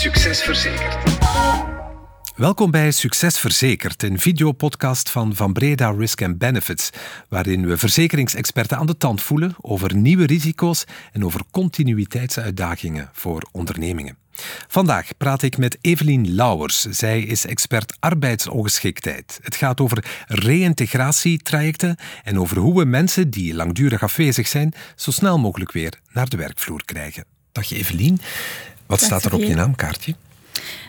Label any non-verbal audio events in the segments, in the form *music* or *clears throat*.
Succes Verzekerd. Welkom bij Succes Verzekerd, een videopodcast van Van Breda Risk and Benefits, waarin we verzekeringsexperten aan de tand voelen over nieuwe risico's en over continuïteitsuitdagingen voor ondernemingen. Vandaag praat ik met Evelien Lauwers. Zij is expert arbeidsongeschiktheid. Het gaat over reïntegratietrajecten en over hoe we mensen die langdurig afwezig zijn zo snel mogelijk weer naar de werkvloer krijgen. Dag Evelien. Wat staat er op je naamkaartje?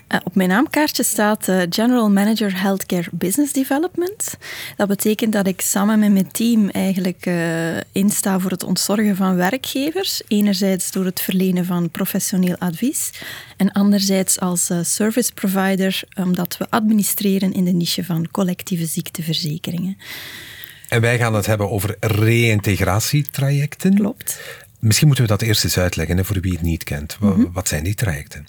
Uh, op mijn naamkaartje staat uh, General Manager Healthcare Business Development. Dat betekent dat ik samen met mijn team eigenlijk uh, insta voor het ontzorgen van werkgevers. Enerzijds door het verlenen van professioneel advies en anderzijds als service provider omdat we administreren in de niche van collectieve ziekteverzekeringen. En wij gaan het hebben over reïntegratietrajecten. Klopt. Misschien moeten we dat eerst eens uitleggen hè, voor wie het niet kent. Mhm. Wat zijn die trajecten?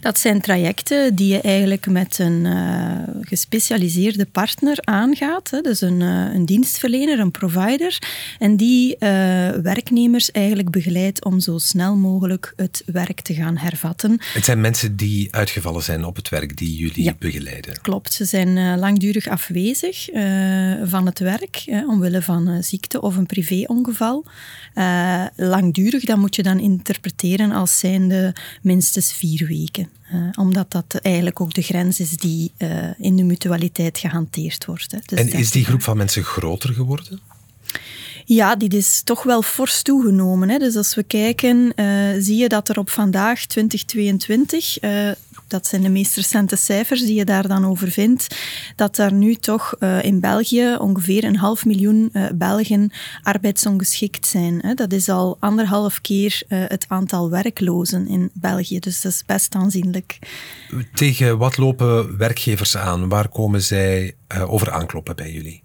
Dat zijn trajecten die je eigenlijk met een uh, gespecialiseerde partner aangaat. Hè. Dus een, uh, een, dienstverlener, een provider. En die uh, werknemers eigenlijk begeleidt om zo snel mogelijk het werk te gaan hervatten. Het zijn mensen die uitgevallen zijn op het werk die jullie ja, begeleiden? Klopt. Ze zijn langdurig afwezig van het werk omwille van ziekte of een privéongeval. lang langdurig, dat moet je dan interpreteren als zijnde minstens vier weken. Uh, omdat dat eigenlijk ook de grens is die uh, in de mutualiteit gehanteerd wordt. Hè. Dus en is die groep van mensen groter geworden? Ja, die is toch wel fors toegenomen. Hè. Dus als we kijken, uh, zie je dat er op vandaag, 2022, dat zijn de meest recente cijfers die je daar dan over vindt, dat er nu toch uh, in België ongeveer een half miljoen uh, Belgen arbeidsongeschikt zijn. Hè. Dat is al anderhalf keer uh, het aantal werklozen in België, dus dat is best aanzienlijk. Tegen wat lopen werkgevers aan? Waar komen zij over aankloppen bij jullie?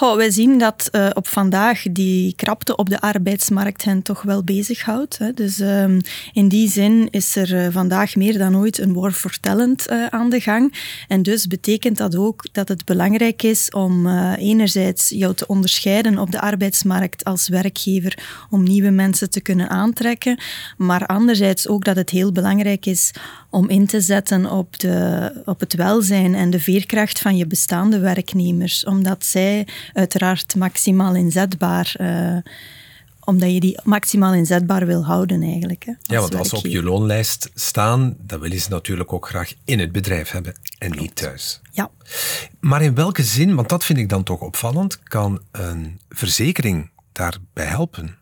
Wij zien dat uh, op vandaag die krapte op de arbeidsmarkt hen toch wel bezighoudt. Hè. Dus um, in die zin is er uh, vandaag meer dan ooit een war for talent aan de gang. En dus betekent dat ook dat het belangrijk is om enerzijds jou te onderscheiden op de arbeidsmarkt als werkgever om nieuwe mensen te kunnen aantrekken, maar anderzijds ook dat het heel belangrijk is om in te zetten op, de, op het welzijn en de veerkracht van je bestaande werknemers, omdat zij uiteraard maximaal inzetbaar. Uh, omdat je die maximaal inzetbaar wil houden eigenlijk. Hè, ja, want als ze op je loonlijst staan, dan willen ze natuurlijk ook graag in het bedrijf hebben en Klopt. niet thuis. Ja. Maar in welke zin, want dat vind ik dan toch opvallend, kan een verzekering daarbij helpen?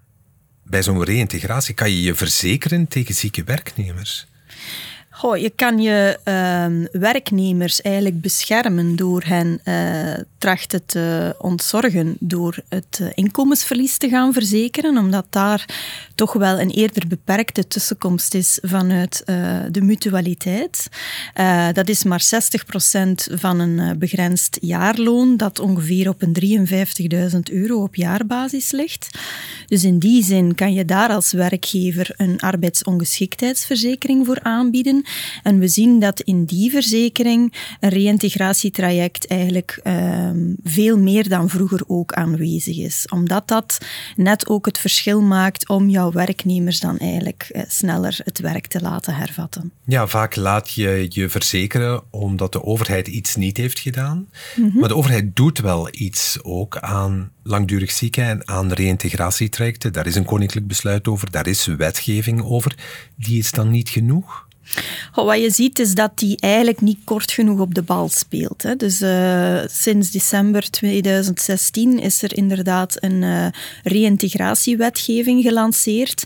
Bij zo'n reïntegratie kan je je verzekeren tegen zieke werknemers? Goh, je kan je uh, werknemers eigenlijk beschermen door hen uh, trachten te ontzorgen, door het uh, inkomensverlies te gaan verzekeren, omdat daar toch wel een eerder beperkte tussenkomst is vanuit uh, de mutualiteit. dat is maar 60% van een begrensd jaarloon, dat ongeveer op een 53.000 euro op jaarbasis ligt. Dus in die zin kan je daar als werkgever een arbeidsongeschiktheidsverzekering voor aanbieden. En we zien dat in die verzekering een reïntegratietraject eigenlijk um, veel meer dan vroeger ook aanwezig is. Omdat dat net ook het verschil maakt om jouw werknemers dan eigenlijk uh, sneller het werk te laten hervatten. Ja, vaak laat je je verzekeren omdat de overheid iets niet heeft gedaan. Mm -hmm. Maar de overheid doet wel iets ook aan langdurig zieken en aan reïntegratietrajecten. Daar is een koninklijk besluit over, daar is wetgeving over. Die is dan niet genoeg? Wat je ziet is dat die eigenlijk niet kort genoeg op de bal speelt. Hè. Dus uh, sinds december 2016 is er inderdaad een uh, reïntegratiewetgeving gelanceerd.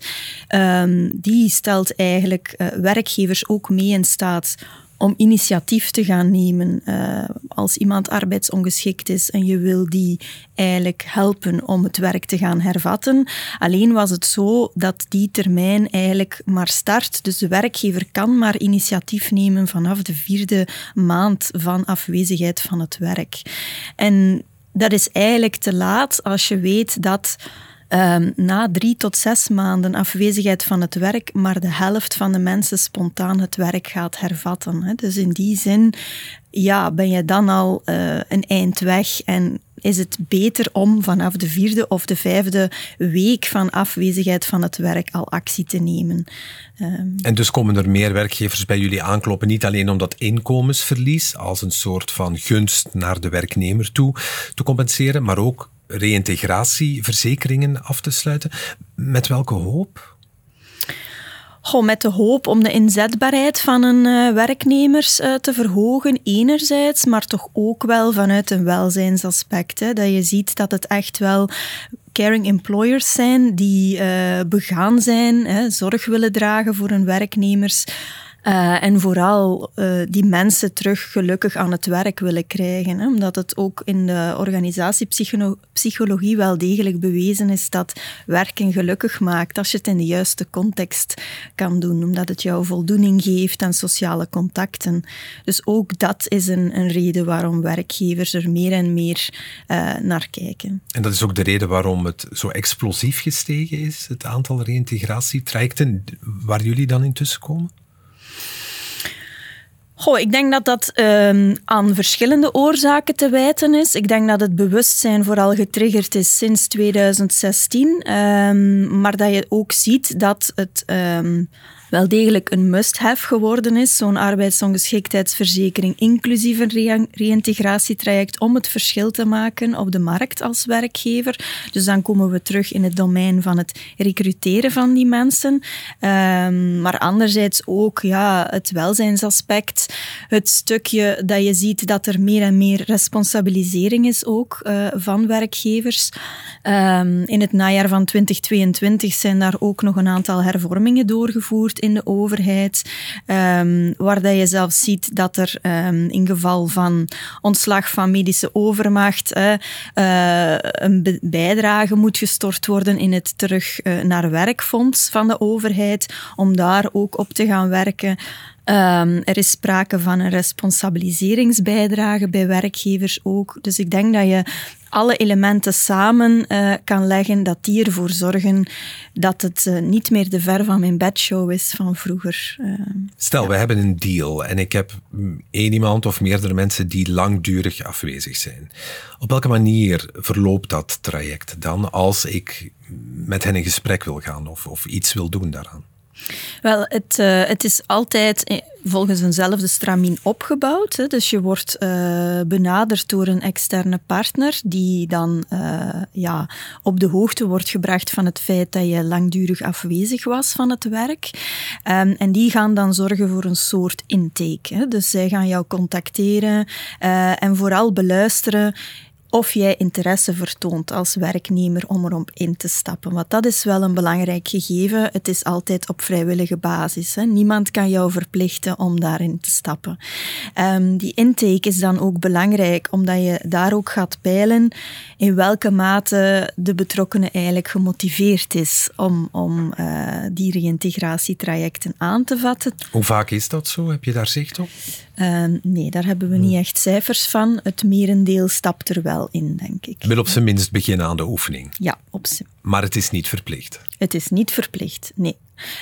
Um, die stelt eigenlijk uh, werkgevers ook mee in staat om initiatief te gaan nemen uh, als iemand arbeidsongeschikt is en je wil die eigenlijk helpen om het werk te gaan hervatten. Alleen was het zo dat die termijn eigenlijk maar start. Dus de werkgever kan maar initiatief nemen vanaf de vierde maand van afwezigheid van het werk. En dat is eigenlijk te laat als je weet dat Um, na drie tot zes maanden afwezigheid van het werk, maar de helft van de mensen spontaan het werk gaat hervatten. Hè. Dus in die zin ja, ben je dan al uh, een eind weg en is het beter om vanaf de vierde of de vijfde week van afwezigheid van het werk al actie te nemen. Ehm, en dus komen er meer werkgevers bij jullie aankloppen, niet alleen om dat inkomensverlies als een soort van gunst naar de werknemer toe te compenseren, maar ook reïntegratieverzekeringen af te sluiten. Met welke hoop? Goh, met de hoop om de inzetbaarheid van een uh, werknemers uh, te verhogen, enerzijds, maar toch ook wel vanuit een welzijnsaspect. Hè, dat je ziet dat het echt wel caring employers zijn die uh, begaan zijn, hè, zorg willen dragen voor hun werknemers. Uh, en vooral uh, die mensen terug gelukkig aan het werk willen krijgen. Hè? Omdat het ook in de organisatiepsychologie wel degelijk bewezen is dat werken gelukkig maakt als je het in de juiste context kan doen. Omdat het jou voldoening geeft aan sociale contacten. Dus ook dat is een, een reden waarom werkgevers er meer en meer uh, naar kijken. En dat is ook de reden waarom het zo explosief gestegen is, het aantal reïntegratietrajecten, waar jullie dan intussen komen? Goh, ik denk dat dat um, aan verschillende oorzaken te wijten is. Ik denk dat het bewustzijn vooral getriggerd is sinds 2016. Um, ehm, maar dat je ook ziet dat het um, wel degelijk een must-have geworden is, zo'n arbeidsongeschiktheidsverzekering, inclusief een reïntegratietraject, om het verschil te maken op de markt als werkgever. Dus dan komen we terug in het domein van het recruteren van die mensen. Um, maar anderzijds ook ja, het welzijnsaspect, het stukje dat je ziet dat er meer en meer responsabilisering is ook uh, van werkgevers. Um, in het najaar van 2022 zijn daar ook nog een aantal hervormingen doorgevoerd in de overheid, um, waar dat je zelf ziet dat er um, in geval van ontslag van medische overmacht uh, een bijdrage moet gestort worden in het terug uh, naar werkfonds van de overheid, om daar ook op te gaan werken. Um, er is sprake van een responsabiliseringsbijdrage bij werkgevers ook. Dus ik denk dat je alle elementen samen uh, kan leggen, dat die ervoor zorgen dat het uh, niet meer de ver van mijn bedshow is van vroeger. Uh, Stel, ja. we hebben een deal en ik heb één iemand of meerdere mensen die langdurig afwezig zijn. Op welke manier verloopt dat traject dan als ik met hen in gesprek wil gaan of, of iets wil doen daaraan? Wel, het, uh, het is altijd eh, volgens eenzelfde stramien opgebouwd. Hè. Dus je wordt uh, benaderd door een externe partner die dan ja, op de hoogte wordt gebracht van het feit dat je langdurig afwezig was van het werk. Um, en die gaan dan zorgen voor een soort intake. Hè. Dus zij gaan jou contacteren en vooral beluisteren of jij interesse vertoont als werknemer om erop in te stappen. Want dat is wel een belangrijk gegeven. Het is altijd op vrijwillige basis. Hè. Niemand kan jou verplichten om daarin te stappen. Um, die intake is dan ook belangrijk, omdat je daar ook gaat peilen in welke mate de betrokkenen eigenlijk gemotiveerd is om, om uh, die reïntegratietrajecten aan te vatten. Hoe vaak is dat zo? Heb je daar zicht op? Uh, nee, daar hebben we niet hmm. echt cijfers van. Het merendeel stapt er wel in, denk ik. Wil op zijn minst beginnen aan de oefening. Ja, op zijn. Maar het is niet verplicht. Het is niet verplicht, nee.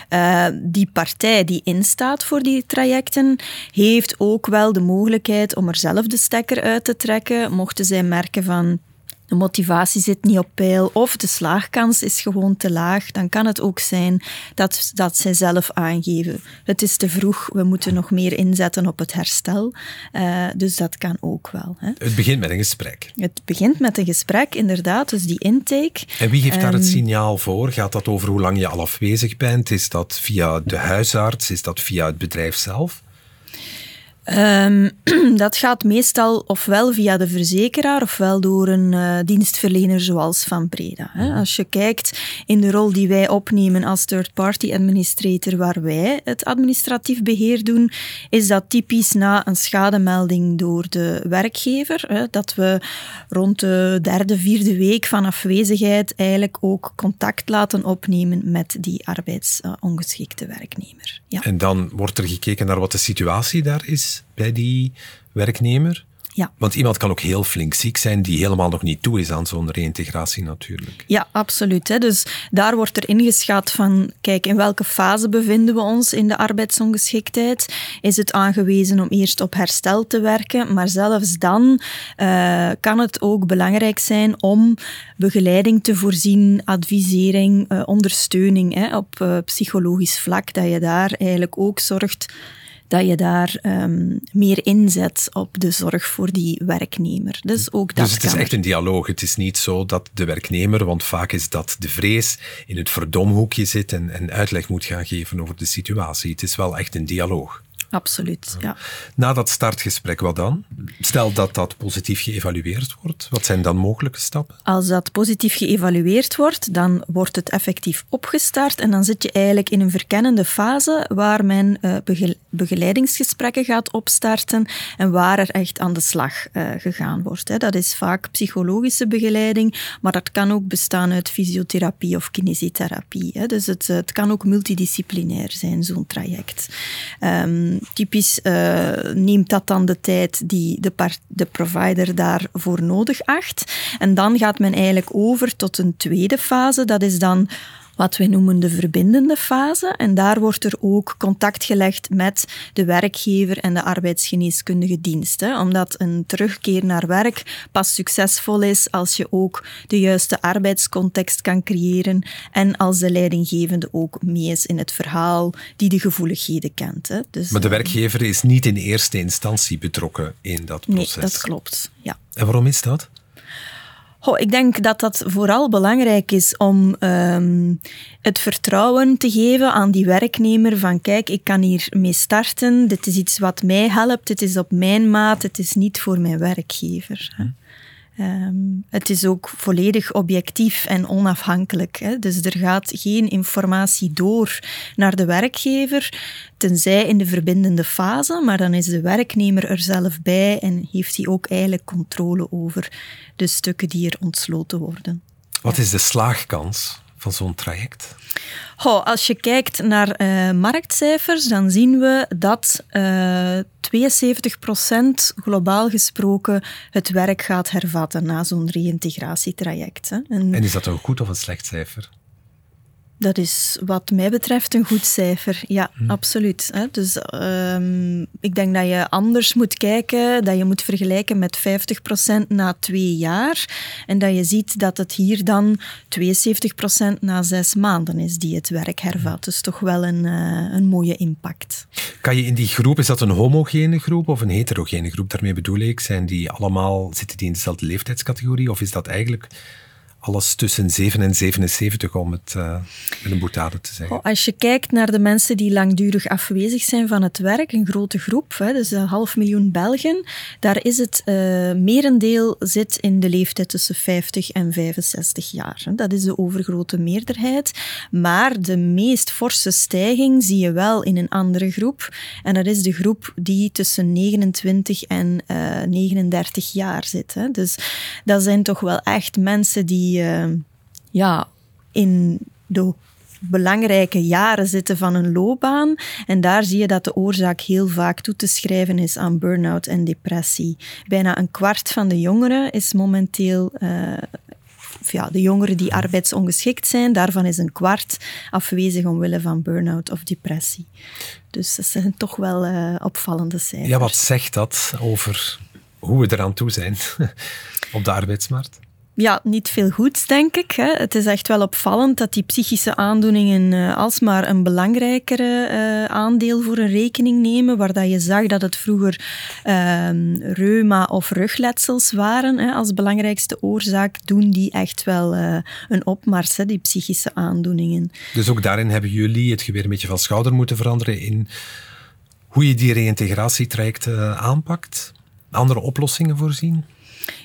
Uh, die partij die instaat voor die trajecten, heeft ook wel de mogelijkheid om er zelf de stekker uit te trekken, mochten zij merken van de motivatie zit niet op peil of de slaagkans is gewoon te laag, dan kan het ook zijn dat, dat zij zelf aangeven. Het is te vroeg, we moeten nog meer inzetten op het herstel. Uh, dus dat kan ook wel. Hè. Het begint met een gesprek. Het begint met een gesprek, inderdaad, dus die intake. En wie geeft daar het ehm, signaal voor? Gaat dat over hoe lang je al afwezig bent? Is dat via de huisarts? Is dat via het bedrijf zelf? Um, *clears throat* dat gaat meestal ofwel via de verzekeraar ofwel door een uh, dienstverlener zoals Van Breda. Hè. Mhm. Als je kijkt in de rol die wij opnemen als third-party administrator, waar wij het administratief beheer doen, is dat typisch na een schademelding door de werkgever. Hè, dat we rond de derde, vierde week van afwezigheid eigenlijk ook contact laten opnemen met die arbeidsongeschikte werknemer. Ja. En dan wordt er gekeken naar wat de situatie daar is bij die werknemer? Ja. Want iemand kan ook heel flink ziek zijn die helemaal nog niet toe is aan zo'n reïntegratie natuurlijk. Ja, absoluut. Hè. Dus daar wordt er ingeschat van, kijk, in welke fase bevinden we ons in de arbeidsongeschiktheid? Is het aangewezen om eerst op herstel te werken? Maar zelfs dan uh, kan het ook belangrijk zijn om begeleiding te voorzien, advisering, uh, ondersteuning hè, op uh, psychologisch vlak, dat je daar eigenlijk ook zorgt dat je daar um, meer inzet op de zorg voor die werknemer. Dus, ook dat dus het is echt een dialoog. Het is niet zo dat de werknemer, want vaak is dat de vrees, in het verdomhoekje zit en, en uitleg moet gaan geven over de situatie. Het is wel echt een dialoog. Absoluut, ja. Na dat startgesprek, wat dan? Stel dat dat positief geëvalueerd wordt, wat zijn dan mogelijke stappen? Als dat positief geëvalueerd wordt, dan wordt het effectief opgestart en dan zit je eigenlijk in een verkennende fase waar men uh, begeleidingsgesprekken gaat opstarten en waar er echt aan de slag uh, gegaan wordt. Hè. Dat is vaak psychologische begeleiding, maar dat kan ook bestaan uit fysiotherapie of kinesietherapie. Hè. Dus het, het kan ook multidisciplinair zijn, zo'n traject. Um, typisch uh, neemt dat dan de tijd die de, de provider daarvoor nodig acht. En dan gaat men eigenlijk over tot een tweede fase. Dat is dan wat wij noemen de verbindende fase. En daar wordt er ook contact gelegd met de werkgever en de arbeidsgeneeskundige dienst. Hè? Omdat een terugkeer naar werk pas succesvol is als je ook de juiste arbeidscontext kan creëren en als de leidinggevende ook mee is in het verhaal die de gevoeligheden kent. Hè? Dus, maar de eh, werkgever is niet in eerste instantie betrokken in dat proces. Nee, dat klopt. Ja. En waarom is dat? Oh, ik denk dat dat vooral belangrijk is om um, het vertrouwen te geven aan die werknemer van kijk, ik kan hier mee starten, dit is iets wat mij helpt, het is op mijn maat, het is niet voor mijn werkgever. Hm. Um, het is ook volledig objectief en onafhankelijk. Hè. Dus er gaat geen informatie door naar de werkgever, tenzij in de verbindende fase, maar dan is de werknemer er zelf bij en heeft hij ook eigenlijk controle over de stukken die er ontsloten worden. Wat is de slaagkans van zo'n traject? Als je kijkt naar uh, marktcijfers, dan zien we dat uh, eh, 72% globaal gesproken het werk gaat hervatten na zo'n reïntegratietraject. En is dat een goed of een slecht cijfer? Dat is wat mij betreft een goed cijfer. Ja, hm. absoluut. Hè. Dus um, ik denk dat je anders moet kijken, dat je moet vergelijken met 50% na twee jaar. En dat je ziet dat het hier dan 72% na zes maanden is die het werk hervat. Dus toch wel een, uh, een mooie impact. Kan je in die groep, is dat een homogene groep of een heterogene groep? Daarmee bedoel ik, zijn die allemaal, zitten die in dezelfde leeftijdscategorie? Of is dat eigenlijk alles tussen 7 en 77, om het uh, met een boetade te zeggen. als je kijkt naar de mensen die langdurig afwezig zijn van het werk, een grote groep, hè, dus een half miljoen Belgen, daar is het uh, merendeel zit in de leeftijd tussen 50 en 65 jaar. Hè. Dat is de overgrote meerderheid. Maar de meest forse stijging zie je wel in een andere groep. En dat is de groep die tussen 29 en uh, eh, 39 jaar zit. Hè. Dus dat zijn toch wel echt mensen die uh, ja, in de belangrijke jaren zitten van een loopbaan. En daar zie je dat de oorzaak heel vaak toe te schrijven is aan burn-out en depressie. Bijna een kwart van de jongeren is momenteel. Uh, ja, de jongeren die arbeidsongeschikt zijn, daarvan is een kwart afwezig omwille van burn-out of depressie. Dus dat zijn toch wel uh, opvallende cijfers. Ja, wat zegt dat over hoe we eraan toe zijn *laughs* op de arbeidsmarkt? Ja, niet veel goeds, denk ik. Hè. Het is echt wel opvallend dat die psychische aandoeningen uh, alsmaar een belangrijkere uh, aandeel voor een rekening nemen, waar dat je zag dat het vroeger uh, reuma of rugletsels waren hè, als belangrijkste oorzaak, doen die echt wel uh, een opmars, hè, die psychische aandoeningen. Dus ook daarin hebben jullie het geweer een beetje van schouder moeten veranderen in hoe je die reïntegratietraject aanpakt? Andere oplossingen voorzien?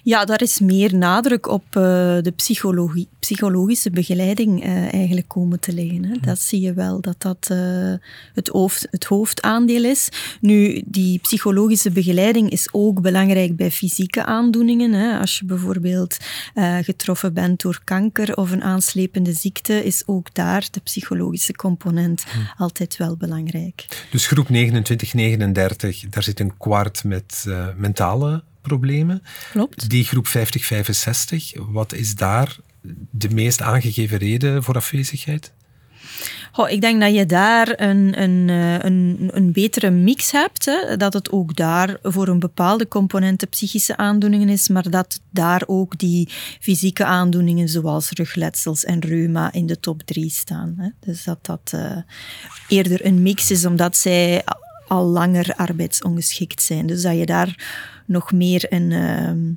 Ja, daar is meer nadruk op uh, de psychologie, psychologische begeleiding uh, eigenlijk komen te liggen. Hè. Dat zie je wel, dat dat uh, het, hoofd, het hoofdaandeel is. Nu, die psychologische begeleiding is ook belangrijk bij fysieke aandoeningen. Hè. Als je bijvoorbeeld getroffen bent door kanker of een aanslepende ziekte, is ook daar de psychologische component hm. altijd wel belangrijk. Dus groep 29, 39, daar zit een kwart met mentale problemen. Klopt. Die groep 50-65, wat is daar de meest aangegeven reden voor afwezigheid? Goh, ik denk dat je daar een, een, eh, een, een betere mix hebt. Hè? Dat het ook daar voor een bepaalde componenten psychische aandoeningen is, maar dat daar ook die fysieke aandoeningen zoals rugletsels en reuma in de top drie staan. Hè? Dus dat dat uh, eerder een mix is, omdat zij al langer arbeidsongeschikt zijn. Dus dat je daar nog meer een... Uh,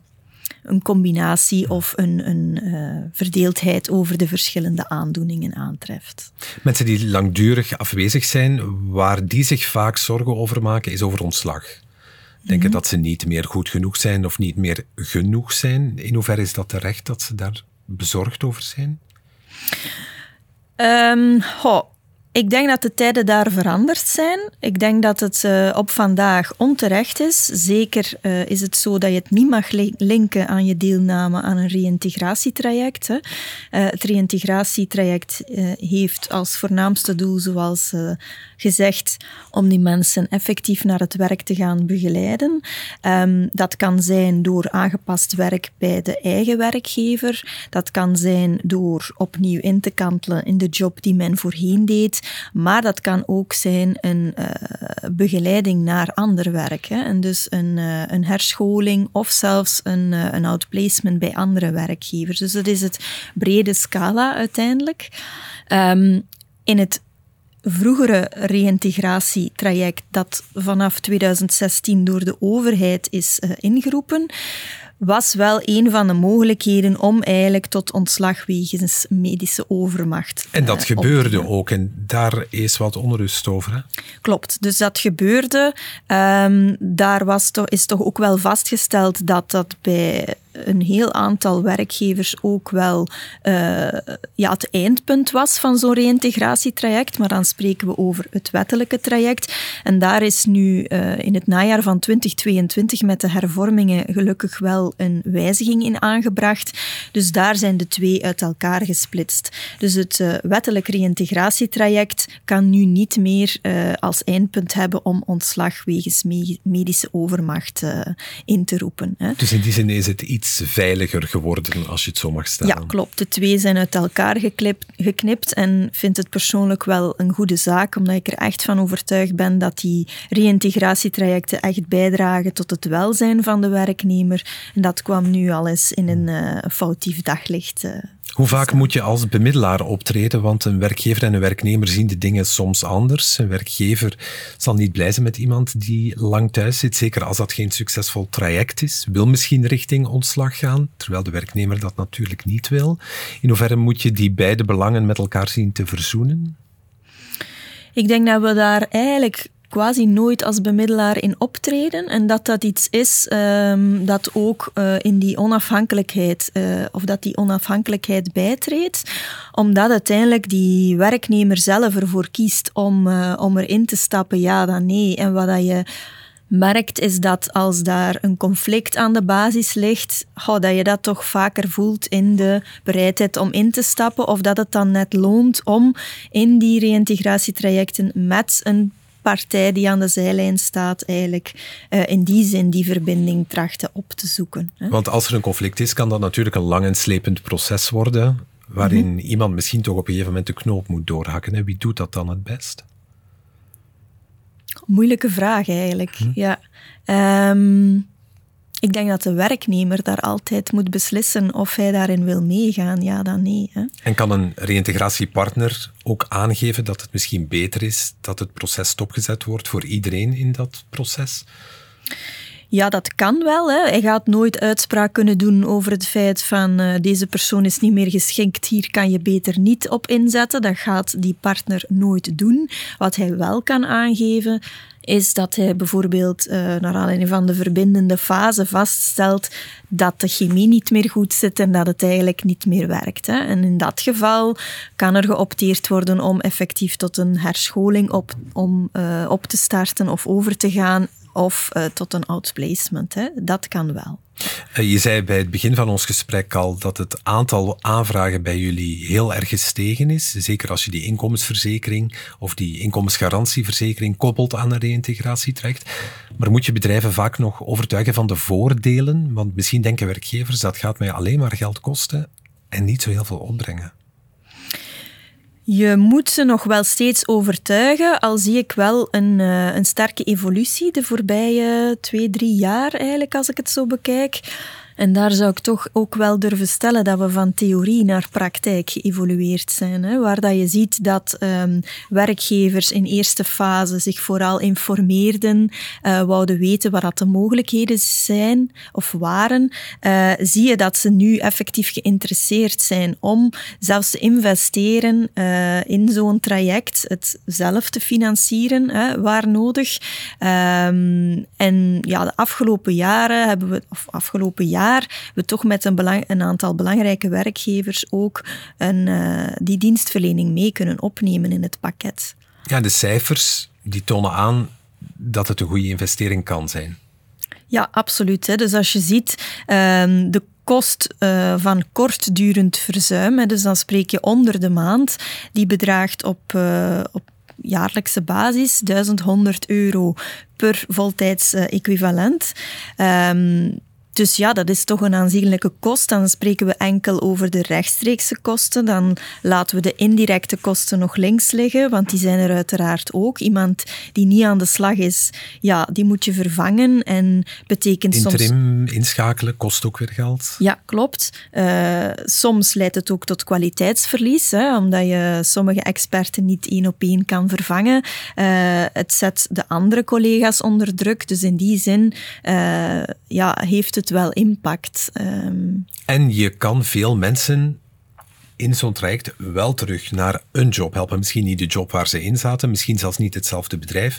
een combinatie of een, een uh, verdeeldheid over de verschillende aandoeningen aantreft. Mensen die langdurig afwezig zijn, waar die zich vaak zorgen over maken, is over ontslag. Denken mm -hmm. dat ze niet meer goed genoeg zijn of niet meer genoeg zijn. In hoeverre is dat terecht dat ze daar bezorgd over zijn? Um, oh, ik denk dat de tijden daar veranderd zijn. Ik denk dat het uh, op vandaag onterecht is. Zeker uh, is het zo dat je het niet mag linken aan je deelname aan een reïntegratietraject. Hè. Uh, het reïntegratietraject heeft als voornaamste doel, zoals gezegd, om die mensen effectief naar het werk te gaan begeleiden. Um, dat kan zijn door aangepast werk bij de eigen werkgever. Dat kan zijn door opnieuw in te kantelen in de job die men voorheen deed. Maar dat kan ook zijn een uh, begeleiding naar ander werk. Hè. En dus een, uh, een herscholing of zelfs een, uh, een outplacement bij andere werkgevers. Dus dat is het brede scala uiteindelijk. Um, in het vroegere reïntegratietraject dat vanaf 2016 door de overheid is uh, ingeroepen, was wel een van de mogelijkheden om eigenlijk tot ontslag wegens medische overmacht. En dat uh, gebeurde ook en daar is wat onrust over. Hè? Klopt, dus dat gebeurde. Um, daar was toch, is toch ook wel vastgesteld dat dat bij een heel aantal werkgevers ook wel uh, ja, het eindpunt was van zo'n reïntegratietraject. Maar dan spreken we over het wettelijke traject. En daar is nu uh, in het najaar van 2022 met de hervormingen gelukkig wel een wijziging in aangebracht. Dus daar zijn de twee uit elkaar gesplitst. Dus het uh, wettelijk reïntegratietraject kan nu niet meer als eindpunt hebben om ontslag wegens me medische overmacht in te roepen. Hè. Dus in die zin is het iets veiliger geworden, als je het zo mag stellen. Ja, klopt. De twee zijn uit elkaar geknipt, geknipt en vind het persoonlijk wel een goede zaak, omdat ik er echt van overtuigd ben dat die reïntegratietrajecten echt bijdragen tot het welzijn van de werknemer. En dat kwam nu al eens in een uh, foutief daglicht. Uh, hoe vaak moet je als bemiddelaar optreden? Want een werkgever en een werknemer zien de dingen soms anders. Een werkgever zal niet blij zijn met iemand die lang thuis zit, zeker als dat geen succesvol traject is. Wil misschien richting ontslag gaan, terwijl de werknemer dat natuurlijk niet wil. In hoeverre moet je die beide belangen met elkaar zien te verzoenen? Ik denk dat we daar eigenlijk quasi nooit als bemiddelaar in optreden. En dat dat iets is um, dat ook uh, in die onafhankelijkheid, uh, of dat die onafhankelijkheid bijtreedt. Omdat uiteindelijk die werknemer zelf ervoor kiest om, uh, om erin te stappen, ja dan nee. En wat dat je merkt, is dat als daar een conflict aan de basis ligt, dat je dat toch vaker voelt in de bereidheid om in te stappen. Of dat het dan net loont om in die reïntegratietrajecten met een partij die aan de zijlijn staat, eigenlijk uh, in die zin die verbinding trachten op te zoeken. Hè. Want als er een conflict is, kan dat natuurlijk een lang en slepend proces worden, waarin mm -hmm. iemand misschien toch op een gegeven moment de knoop moet doorhakken. Wie doet dat dan het best? Moeilijke vraag eigenlijk, hm? ja. Um, ik denk dat de werknemer daar altijd moet beslissen of hij daarin wil meegaan, ja dan nee. Hè. En kan een reïntegratiepartner ook aangeven dat het misschien beter is dat het proces stopgezet wordt voor iedereen in dat proces? Ja, dat kan wel. Hè. Hij gaat nooit uitspraak kunnen doen over het feit van uh, deze persoon is niet meer geschikt, hier kan je beter niet op inzetten. Dat gaat die partner nooit doen. Wat hij wel kan aangeven, is dat hij bijvoorbeeld uh, naar aanleiding van de verbindende fase vaststelt dat de chemie niet meer goed zit en dat het eigenlijk niet meer werkt. Hè. En in dat geval kan er geopteerd worden om effectief tot een herscholing op, om, uh, op te starten of over te gaan of tot een outplacement. Hè. Dat kan wel. Je zei bij het begin van ons gesprek al dat het aantal aanvragen bij jullie heel erg gestegen is. Zeker als je die inkomensverzekering of die inkomensgarantieverzekering koppelt aan een reïntegratietraject. Maar moet je bedrijven vaak nog overtuigen van de voordelen? Want misschien denken werkgevers dat gaat mij alleen maar geld kosten en niet zo heel veel opbrengen. Je moet ze nog wel steeds overtuigen, al zie ik wel een, uh, een sterke evolutie de voorbije twee, drie jaar eigenlijk, als ik het zo bekijk. En daar zou ik toch ook wel durven stellen dat we van theorie naar praktijk geëvolueerd zijn. Hè? Waar dat je ziet dat um, werkgevers in eerste fase zich vooral informeerden, uh, wouden weten wat dat de mogelijkheden zijn of waren, uh, zie je dat ze nu effectief geïnteresseerd zijn om zelfs te investeren uh, in zo'n traject, het zelf te financieren hè, waar nodig. Um, en ja, de afgelopen jaren hebben we, of afgelopen jaar, we toch met een, belang, een aantal belangrijke werkgevers ook een, uh, die dienstverlening mee kunnen opnemen in het pakket. Ja, de cijfers die tonen aan dat het een goede investering kan zijn. Ja, absoluut. Dus als je ziet, um, de kost uh, van kortdurend verzuim, dus dan spreek je onder de maand, die bedraagt op, uh, op jaarlijkse basis 1100 euro per voltijds equivalent. Dus ja, dat is toch een aanzienlijke kost. Dan spreken we enkel over de rechtstreekse kosten. Dan laten we de indirecte kosten nog links liggen, want die zijn er uiteraard ook. Iemand die niet aan de slag is, ja, die moet je vervangen. En betekent Interim soms... inschakelen kost ook weer geld. Ja, klopt. Uh, soms leidt het ook tot kwaliteitsverlies, hè, omdat je sommige experten niet één op één kan vervangen. Uh, het zet de andere collega's onder druk. Dus in die zin uh, ja, heeft het wel impact. Ehm. En je kan veel mensen in zo'n traject wel terug naar een job helpen. Misschien niet de job waar ze in zaten, misschien zelfs niet hetzelfde bedrijf,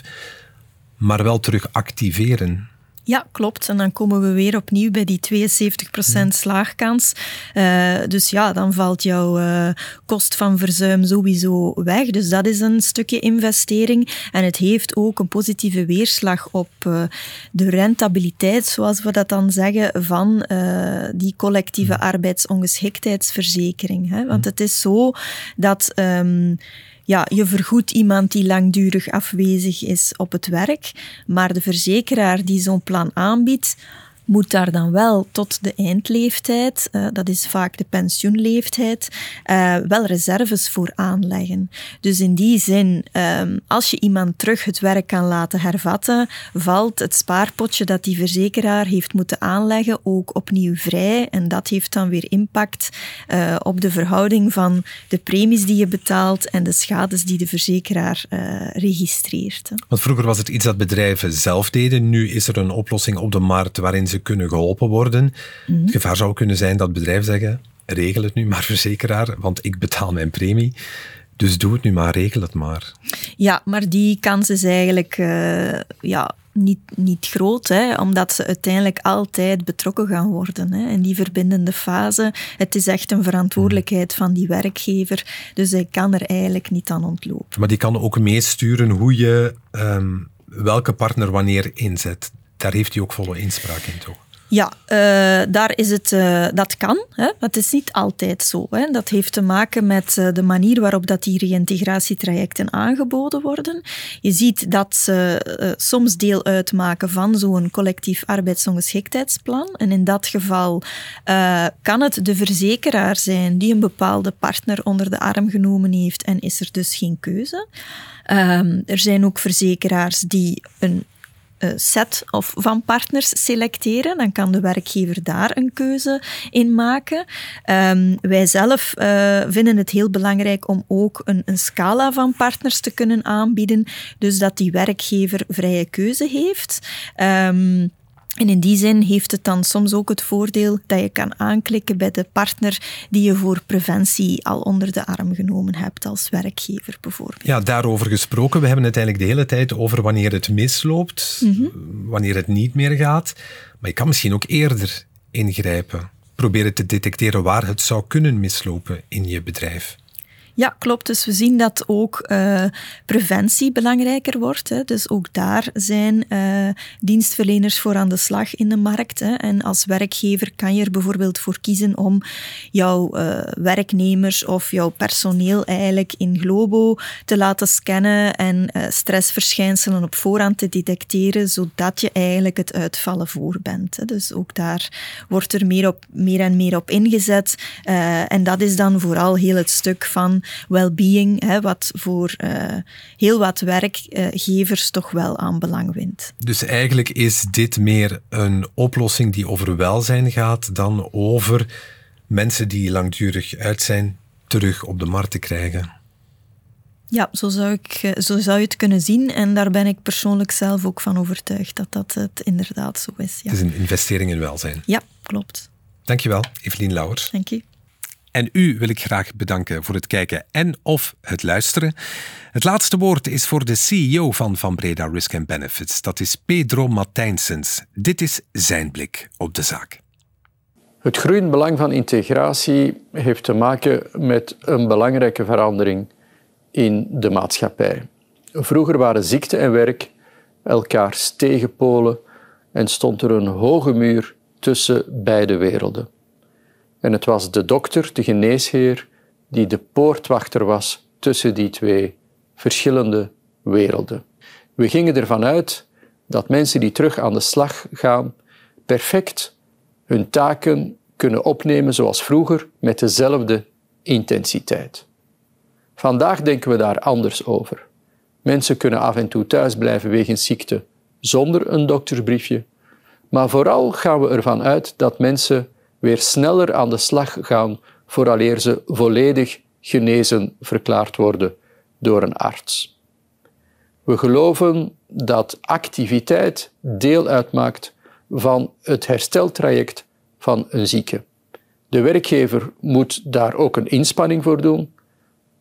maar wel terug activeren. Ja, klopt. En dan komen we weer opnieuw bij die 72% slaagkans. Uh, dus ja, dan valt jouw uh, kost van verzuim sowieso weg. Dus dat is een stukje investering. En het heeft ook een positieve weerslag op uh, de rentabiliteit, zoals we dat dan zeggen, van die collectieve arbeidsongeschiktheidsverzekering. Hè? Want het is zo dat. Um, ja, je vergoedt iemand die langdurig afwezig is op het werk, maar de verzekeraar die zo'n plan aanbiedt, moet daar dan wel tot de eindleeftijd, uh, dat is vaak de pensioenleeftijd, uh, wel reserves voor aanleggen. Dus in die zin, um, als je iemand terug het werk kan laten hervatten, valt het spaarpotje dat die verzekeraar heeft moeten aanleggen ook opnieuw vrij. En dat heeft dan weer impact uh, op de verhouding van de premies die je betaalt en de schades die de verzekeraar registreert. Want vroeger was het iets dat bedrijven zelf deden. Nu is er een oplossing op de markt waarin ze ze kunnen geholpen worden. Mhm. Het gevaar zou kunnen zijn dat bedrijven zeggen, regel het nu maar *laughs* verzekeraar, want ik betaal mijn premie. Dus doe het nu maar, regel het maar. Ja, maar die kans is eigenlijk uh, ja, niet, niet groot, hè, omdat ze uiteindelijk altijd betrokken gaan worden. Hè. In die verbindende fase, het is echt een verantwoordelijkheid van die werkgever, dus hij kan er eigenlijk niet aan ontlopen. Maar die kan ook meesturen hoe je um, welke partner wanneer inzet daar heeft hij ook volle inspraak in, toch? Ja, uh, daar is het, uh, dat kan. Hè. Het is niet altijd zo. Hè. Dat heeft te maken met uh, de manier waarop dat die reïntegratietrajecten aangeboden worden. Je ziet dat ze soms deel uitmaken van zo'n collectief arbeidsongeschiktheidsplan. En in dat geval kan het de verzekeraar zijn die een bepaalde partner onder de arm genomen heeft en is er dus geen keuze. Um, er zijn ook verzekeraars die een eh, set of van partners selecteren. Dan kan de werkgever daar een keuze in maken. Um, wij zelf uh, vinden het heel belangrijk om ook een, een, scala van partners te kunnen aanbieden, dus dat die werkgever vrije keuze heeft. Um, en in die zin heeft het dan soms ook het voordeel dat je kan aanklikken bij de partner die je voor preventie al onder de arm genomen hebt als werkgever bijvoorbeeld. Ja, daarover gesproken. We hebben het eigenlijk de hele tijd over wanneer het misloopt, mm wanneer het niet meer gaat. Maar je kan misschien ook eerder ingrijpen. Proberen te detecteren waar het zou kunnen mislopen in je bedrijf. Ja, klopt. Dus we zien dat ook uh, preventie belangrijker wordt. Hè. Dus ook daar zijn uh, dienstverleners voor aan de slag in de markt. Hè. En als werkgever kan je er bijvoorbeeld voor kiezen om jouw uh, werknemers of jouw personeel eigenlijk in Globo te laten scannen en stressverschijnselen op voorhand te detecteren, zodat je eigenlijk het uitvallen voor bent. Hè. Dus ook daar wordt er meer, op, meer en meer op ingezet. en dat is dan vooral heel het stuk van well-being, wat voor uh, heel wat werkgevers toch wel aan belang wint. Dus eigenlijk is dit meer een oplossing die over welzijn gaat dan over mensen die langdurig uit zijn terug op de markt te krijgen. Ja, zo zou, ik, eh, zo zou je het kunnen zien. En daar ben ik persoonlijk zelf ook van overtuigd dat dat het inderdaad zo is. Ja. Het is een investering in welzijn. Ja, klopt. Dankjewel, Evelien Lauwers. Dank je. En u wil ik graag bedanken voor het kijken en of het luisteren. Het laatste woord is voor de CEO van Van Breda Risk and Benefits. Dat is Pedro Matijnsens. Dit is zijn blik op de zaak. Het groeiend belang van integratie heeft te maken met een belangrijke verandering in de maatschappij. Vroeger waren ziekte en werk elkaar tegenpolen en stond er een hoge muur tussen beide werelden. En het was de dokter, de geneesheer, die de poortwachter was tussen die twee verschillende werelden. We gingen ervan uit dat mensen die terug aan de slag gaan, perfect hun taken kunnen opnemen zoals vroeger, met dezelfde intensiteit. Vandaag denken we daar anders over. Mensen kunnen af en toe thuis blijven wegens ziekte zonder een doktersbriefje, maar vooral gaan we ervan uit dat mensen weer sneller aan de slag gaan vooraleer ze volledig genezen verklaard worden door een arts. We geloven dat activiteit deel uitmaakt van het hersteltraject van een zieke. De werkgever moet daar ook een inspanning voor doen,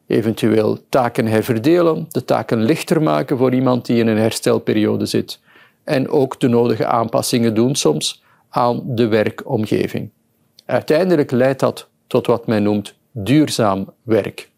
eventueel taken herverdelen, de taken lichter maken voor iemand die in een herstelperiode zit en ook de nodige aanpassingen doen soms aan de werkomgeving. Uiteindelijk leidt dat tot wat men noemt duurzaam werk.